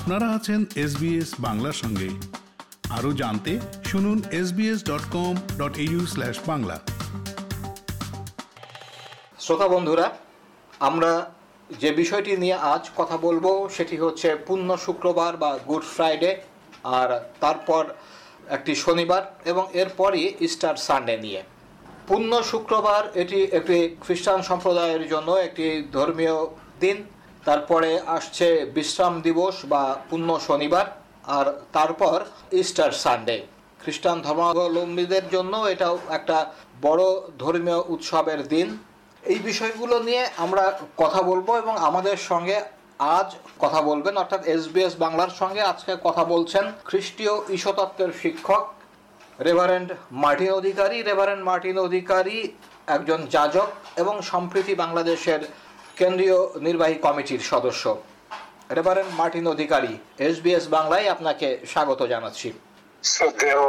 আপনারা আছেন এসবিএস বাংলার সঙ্গে। আরও জানতে শুনুন SBS dot com dot Bangla. শ্রোতা বন্ধুরা, আমরা যে বিষয়টি নিয়ে আজ কথা বলব সেটি হচ্ছে পূর্ণ শুক্রবার বা গুড ফ্রাইডে আর তারপর একটি শনিবার এবং এরপরই ইস্টার সানডে নিয়ে। পূর্ণ শুক্রবার এটি একটি খ্রিস্টান সম্প্রদায়ের জন্য একটি ধর্মীয় দিন। তারপরে আসছে বিশ্রাম দিবস বা পূর্ণ শনিবার, আর তারপর ইস্টার সানডে খ্রিস্টান ধর্মাবলম্বীদের জন্য এটাও একটা বড় ধর্মীয় উৎসবের দিন। এই বিষয়গুলো নিয়ে আমরা কথা বলব এবং আমাদের সঙ্গে আজ কথা বলবেন, অর্থাৎ এসবিএস বাংলার সঙ্গে আজকে কথা বলছেন খ্রিস্টীয় ঈশতত্ত্বের শিক্ষক, Reverend Martin Adhikari. Reverend Martin Adhikari একজন যাজক এবং সম্প্রীতি বাংলাদেশের কেন্দ্রীয় নির্বাহী কমিটির সদস্য। রেভারেন্ড মার্টিন অধিকারী এসবিএস বাংলায় আপনাকে স্বাগত জানাচ্ছি। শ্রদ্ধেয়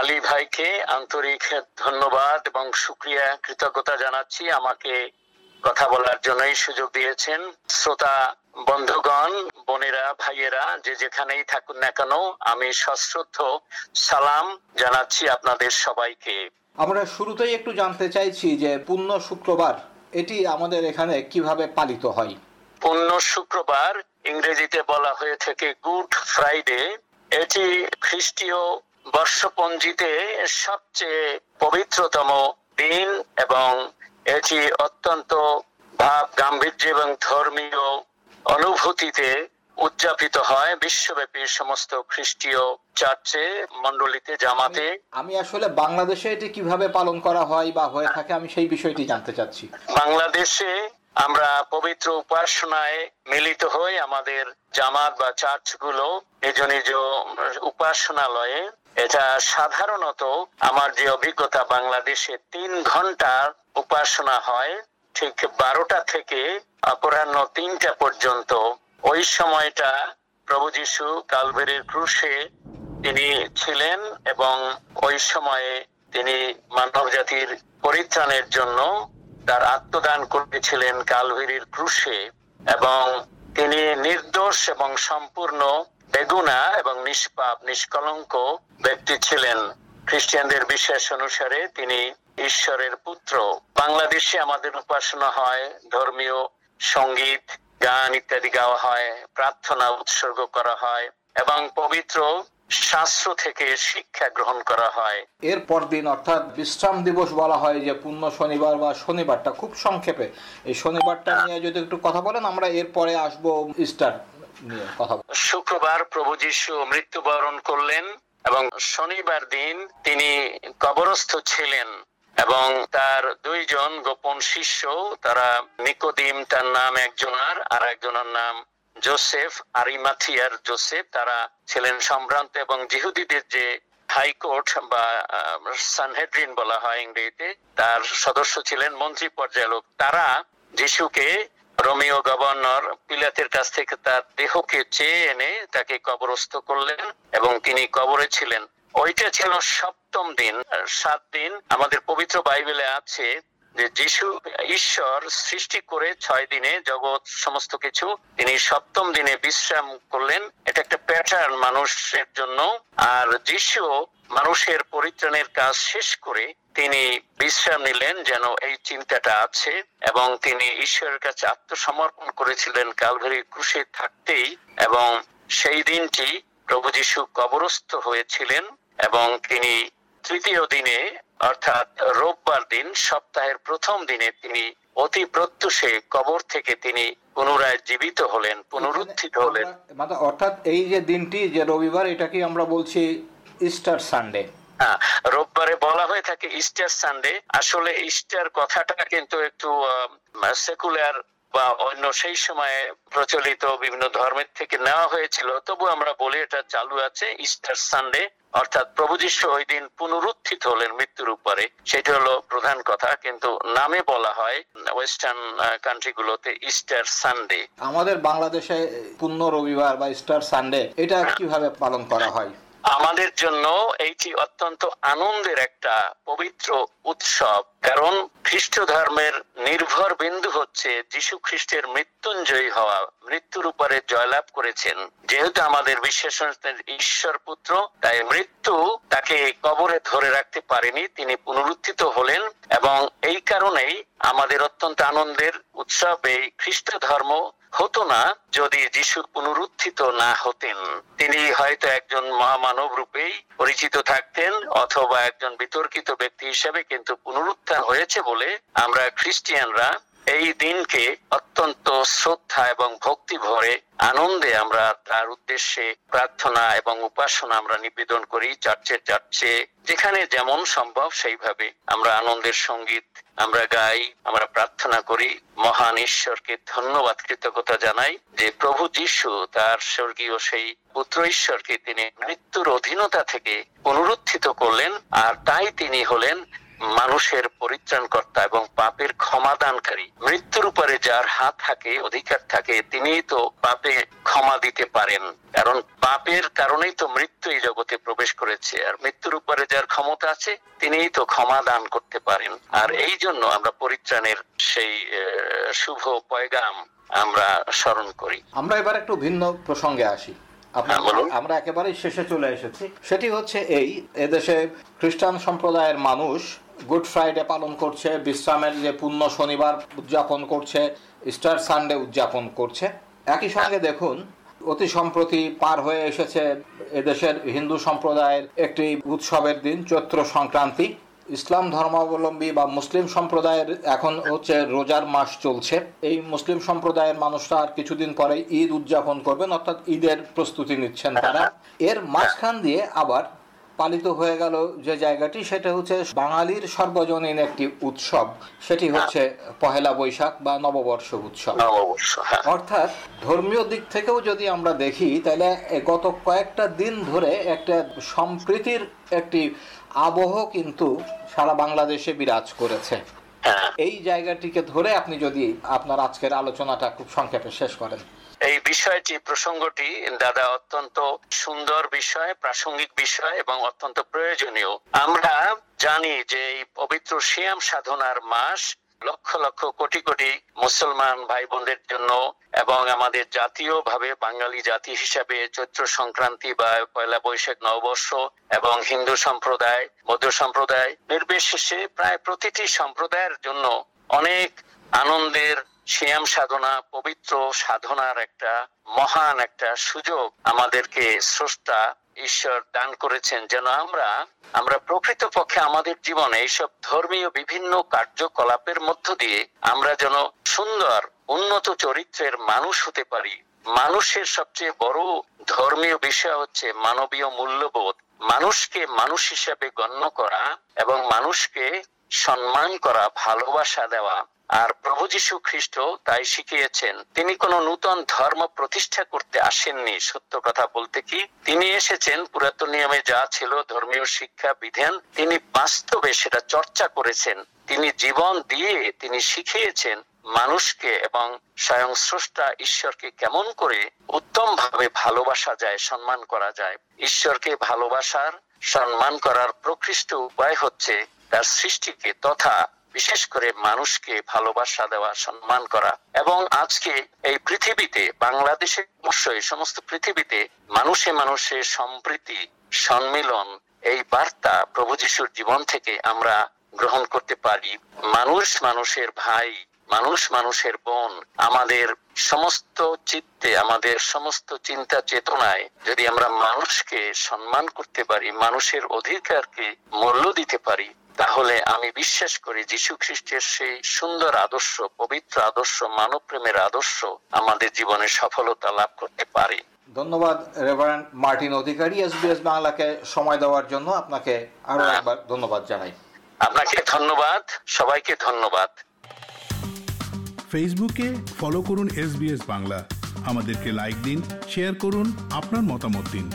আলী ভাইকে আন্তরিক ধন্যবাদ এবং সুক্রিয়া কৃতজ্ঞতা জানাচ্ছি। আমাকে কথা বলার জন্যই সুযোগ দিয়েছেন। শ্রোতা বন্ধুগণ বোনেরা ভাইয়েরা যে যেখানেই থাকুন না কেন আমি সশ্রদ্ধ সালাম জানাচ্ছি আপনাদের সবাইকে। আমরা শুরুতেই একটু জানতে চাইছি যে পূর্ণ শুক্রবার এটি আমাদের এখানে কীভাবে পালিত হয়? পূর্ণ শুক্রবার ইংরেজিতে বলা হয়ে থাকে গুড ফ্রাইডে। এটি খ্রিস্টীয় বর্ষপঞ্জিতে সবচেয়ে পবিত্রতম দিন এবং এটি অত্যন্ত ভাব গাম্ভীর্য এবং ধর্মীয় অনুভূতিতে উদযাপিত হয় বিশ্বব্যাপী সমস্ত খ্রিস্টীয় চার্চে মন্ডলীতে জামাতে। আমি আসলে বাংলাদেশে এটি কীভাবে পালন করা হয় বা হয়ে থাকে আমি সেই বিষয়টি জানতে চাচ্ছি। বাংলাদেশে আমরা পবিত্র উপাসনায় মিলিত হই আমাদের জামাত বা চার্চগুলো নিজ নিজ উপাসনালয়ে। এটা সাধারণত আমার যে অভিজ্ঞতা বাংলাদেশে তিন ঘণ্টার উপাসনা হয় ঠিক বারোটা থেকে অপরাহ্ন তিনটা পর্যন্ত ওই সময়টা প্রভু যিশু কালভেরির ক্রুশে তিনি ছিলেন এবং ওই সময়ে তিনি মানব জাতির পরিত্রাণের জন্য তার আত্মদান করেছিলেন কালভেরির ক্রুশে এবং তিনি নির্দোষ এবং সম্পূর্ণ বেগুনা এবং নিষ্পাপ, নিষ্কলঙ্ক ব্যক্তি ছিলেন। খ্রিস্টানদের বিশ্বাস অনুসারে তিনি ঈশ্বরের পুত্র। বাংলাদেশে আমাদের উপাসনা হয় ধর্মীয় সংগীত গান ইত্যাদি গাওয়া হয় প্রার্থনা উৎসর্গ করা হয় এবং পবিত্র শাস্ত্র থেকে শিক্ষা গ্রহণ করা হয়। এর পরদিন অর্থাৎ বিশ্রাম দিবস বলা হয় যে পূর্ণ শনিবার বা শনিবারটা খুব সংক্ষেপে। এই শনিবারটা নিয়ে যদি একটু কথা বলেন আমরা এরপরে আসব ইস্টার নিয়ে কথা শুক্রবার প্রভু যিশু মৃত্যুবরণ করলেন এবং শনিবার দিন তিনি কবরস্থ ছিলেন। এবং তার দুইজন গোপন শিষ্য, তারা নিকোদিম, তার নাম একজনার আর একজনের নাম জোসেফ, আরিমাথিয়ার জোসেফ। তারা ছিলেন সম্ভ্রান্ত এবং জিহুদিদের যে হাইকোর্ট বা সানহেড্রিন বলা হয় ইংরেজিতে, তার সদস্য ছিলেন মন্ত্রী পর্যায়ের লোক। তারা যিশুকে রোমিও গভর্নর পিলাতের কাছ থেকে তার দেহকে চেয়ে এনে তাকে কবরস্থ করলেন এবং তিনি কবরে ছিলেন। ওইটা ছিল সপ্তম দিন সাত দিন আমাদের পবিত্র বাইবেলে আছে যে যিশু ঈশ্বর সৃষ্টি করে ছয় দিনে জগৎ সমস্ত কিছু, তিনি সপ্তম দিনে বিশ্রাম করলেন। এটা একটা প্যাটার্ন মানুষের জন্য। আর যিশু মানুষের পরিত্রাণের কাজ শেষ করে তিনি বিশ্রাম নিলেন যেন এই চিন্তাটা আছে এবং তিনি ঈশ্বরের কাছে আত্মসমর্পণ করেছিলেন কালভারি ক্রুশে থাকতেই এবং সেই দিনটি প্রভু যিশু কবরস্থ হয়েছিলেন। এবং তিনি তৃতীয় দিনে অর্থাৎ রোববার দিন সপ্তাহের প্রথম দিনে তিনি অতি প্রত্যুষে কবর থেকে তিনি পুনরায় জীবিত হলেন পুনরুত্থিত হলেন। মানে অর্থাৎ এই যে দিনটি যে রবিবার এটাকে আমরা বলছি ইস্টার সানডে। হ্যাঁ রোববারে বলা হয়ে থাকে ইস্টার সানডে। আসলে ইস্টার কথাটা কিন্তু একটু সেকুলার বা অন্য সেই সময়ে প্রচলিত বিভিন্ন ধর্মের থেকে নেওয়া হয়েছিল, তবু আমরা বলি এটা চালু আছে ইস্টার সানডে অর্থাৎ প্রভু যিশু ওই দিন পুনরুত্থিত হলেন মৃত্যুর উপরে। সেটা হলো প্রধান কথা, কিন্তু নামে বলা হয় ওয়েস্টার্ন কান্ট্রিগুলোতে ইস্টার সানডে আমাদের বাংলাদেশে পূর্ণ রবিবার বা ইস্টার সানডে এটা কীভাবে পালন করা হয়? আমাদের জন্য এইটি অত্যন্ত আনন্দের একটা পবিত্র উৎসব। কারণ খ্রিস্ট ধর্মের নির্ভর বিন্দু হচ্ছে যীশু খ্রিস্টের মৃত্যুঞ্জয়ী হওয়া, মৃত্যুর উপরে জয়লাভ করেছেন। যেহেতু আমাদের বিশ্বাস ঈশ্বর পুত্র তাই মৃত্যু তাকে কবরে ধরে রাখতে পারেনি, তিনি পুনরুত্থিত হলেন এবং এই কারণেই আমাদের অত্যন্ত আনন্দের উৎসব এই খ্রিস্ট ধর্ম হতো না যদি যিশু পুনরুত্থিত না হতেন। তিনি হয়তো একজন মহামানব রূপেই পরিচিত থাকতেন অথবা একজন বিতর্কিত ব্যক্তি হিসেবে কিন্তু পুনরুত্থান হয়েছে বলে আমরা খ্রিস্টিয়ানরা এই দিনকে অত্যন্ত শ্রদ্ধা এবং ভক্তি ভরে আনন্দে আমরা তার উদ্দেশ্যে প্রার্থনা এবং উপাসনা আমরা নিবেদন করি চার্চে চার্চে যেখানে যেমন সম্ভব সেইভাবে আমরা আনন্দের সংগীত আমরা গাই, আমরা প্রার্থনা করি। মহান ঈশ্বরকে ধন্যবাদ, কৃতজ্ঞতা জানাই যে প্রভু যিশু তার স্বর্গীয় সেই পুত্র ঈশ্বরকে তিনি মৃত্যুর অধীনতা থেকে পুনরুত্থিত করলেন আর তাই তিনি হলেন মানুষের পরিত্রাণকর্তা এবং পাপের ক্ষমাদানকারী। মৃত্যুর উপরে যার হাত থাকে অধিকার থাকে তিনি তো পাপে ক্ষমা দিতে পারেন। কারণ পাপের কারণেই তো মৃত্যু এই জগতে প্রবেশ করেছে। আর মৃত্যুর উপরে যার ক্ষমতা আছে তিনিই তো ক্ষমা দান করতে পারেন। আর এই জন্য আমরা পরিত্রাণের সেই শুভ পয়গাম আমরা স্মরণ করি। আমরা এবার একটু ভিন্ন প্রসঙ্গে আসি। হ্যাঁ, আমরা একেবারে শেষে চলে এসেছি। সেটি হচ্ছে এই এদেশে খ্রিস্টান সম্প্রদায়ের মানুষ গুড ফ্রাইডে পালন করছে, বিশ্রামের যে পূর্ণ শনিবার উদযাপন করছে স্টার সানডে উদযাপন করছে। একই সঙ্গে দেখুন, অতি সম্প্রতি পার হয়ে এসেছে এদেশের হিন্দু সম্প্রদায়ের একটি উৎসবের দিন, চৈত্র সংক্রান্তি। ইসলাম ধর্মাবলম্বী বা মুসলিম সম্প্রদায়ের এখন হচ্ছে রোজার মাস চলছে। এই মুসলিম সম্প্রদায়ের মানুষরা আর কিছুদিন পরে ঈদ উদযাপন করবেন, অর্থাৎ ঈদের প্রস্তুতি নিচ্ছেন তারা। এর মাঝখান দিয়ে আবার পালিত হয়ে গেল যে জায়গাটি সেটা হচ্ছে বাঙালির সর্বজনীন একটি উৎসব সেটি হচ্ছে পহেলা বৈশাখ বা নববর্ষ উৎসব হ্যাঁ। অর্থাৎ ধর্মীয় দিক থেকেও যদি আমরা দেখি তাহলে গত কয়েকটা দিন ধরে একটা সম্প্রীতির একটি আবহ কিন্তু সারা বাংলাদেশে বিরাজ করেছে হ্যাঁ। এই জায়গাটিকে ধরে আপনি যদি আপনার আজকের আলোচনাটা খুব সংক্ষেপে শেষ করেন এই বিষয়টি, প্রসঙ্গটি দাদা অত্যন্ত সুন্দর বিষয়, প্রাসঙ্গিক বিষয় এবং অত্যন্ত প্রয়োজনীয়। আমরা জানি যে এই পবিত্র শিয়াম সাধনার মাস লক্ষ লক্ষ কোটি কোটি মুসলমান ভাই বোনদের জন্য এবং আমাদের জাতীয় ভাবে বাঙালি জাতি হিসাবে চৈত্র সংক্রান্তি বা পয়লা বৈশাখ নববর্ষ এবং হিন্দু সম্প্রদায় বৌদ্ধ সম্প্রদায়, নির্বিশেষে প্রায় প্রতিটি সম্প্রদায়ের জন্য অনেক আনন্দের শ্যাম সাধনা, পবিত্র সাধনার একটা মহান একটা সুযোগ আমাদেরকে স্রষ্টা ঈশ্বর দান করেছেন। যেন আমরা আমরা প্রকৃত পক্ষে আমাদের জীবনে এইসব ধর্মীয় বিভিন্ন কার্যকলাপের মধ্য দিয়ে আমরা যেন সুন্দর, উন্নত চরিত্রের মানুষ হতে পারি। মানুষের সবচেয়ে বড় ধর্মীয় বিষয় হচ্ছে মানবীয় মূল্যবোধ। মানুষকে মানুষ হিসাবে গণ্য করা এবং মানুষকে সম্মান করা, ভালোবাসা দেওয়া। আর প্রভু যীশু খ্রিস্ট তাই শিখিয়েছেন, তিনি কোন নূতন ধর্ম প্রতিষ্ঠা করতে আসেননি। সত্য কথা বলতে কি, তিনি এসেছেন, পুরাতন নিয়মে যা ছিল, ধর্মীয় শিক্ষা, বিধান, তিনি বাস্তবে সেটা চর্চা করেছেন। তিনি জীবন দিয়ে তিনি শিখিয়েছেন মানুষকে এবং স্বয়ং স্রষ্টা ঈশ্বরকে কেমন করে উত্তম ভাবে ভালোবাসা যায়, সম্মান করা যায়। ঈশ্বরকে ভালোবাসার, সম্মান করার প্রকৃষ্ট উপায় হচ্ছে তার সৃষ্টিকে তথা বিশেষ করে মানুষকে ভালোবাসা দেওয়া, সম্মান করা এবং আজকে এই পৃথিবীতে, বাংলাদেশে অবশ্যই সমস্ত পৃথিবীতে মানুষে মানুষের সম্প্রীতি, সম্মিলন এই বার্তা প্রভু যিশুর জীবন থেকে আমরা গ্রহণ করতে পারি। মানুষ মানুষের ভাই, মানুষ মানুষের বোন, আমাদের সমস্ত চিত্তে, আমাদের সমস্ত চিন্তা চেতনায় যদি আমরা মানুষকে সম্মান করতে পারি, মানুষের অধিকারকে মূল্য দিতে পারি তাহলে আমি বিশ্বাস করি যীশু খ্রিস্টের সেই সুন্দর আদর্শ পবিত্র আদর্শ মানব প্রেমের আদর্শ আমাদের জীবনে সফলতা লাভ করতে পারি। ধন্যবাদ রেভারেন্ড মার্টিন অধিকারী এসবিএস বাংলাকে সময় দেওয়ার জন্য আপনাকে আরও হ্যাঁ। একবার ধন্যবাদ জানাই। আপনাকে ধন্যবাদ সবাইকে ধন্যবাদ। ফেসবুকে ফলো করুন এসবিএস বাংলা। আমাদেরকে লাইক দিন শেয়ার করুন আপনার মতামত দিন।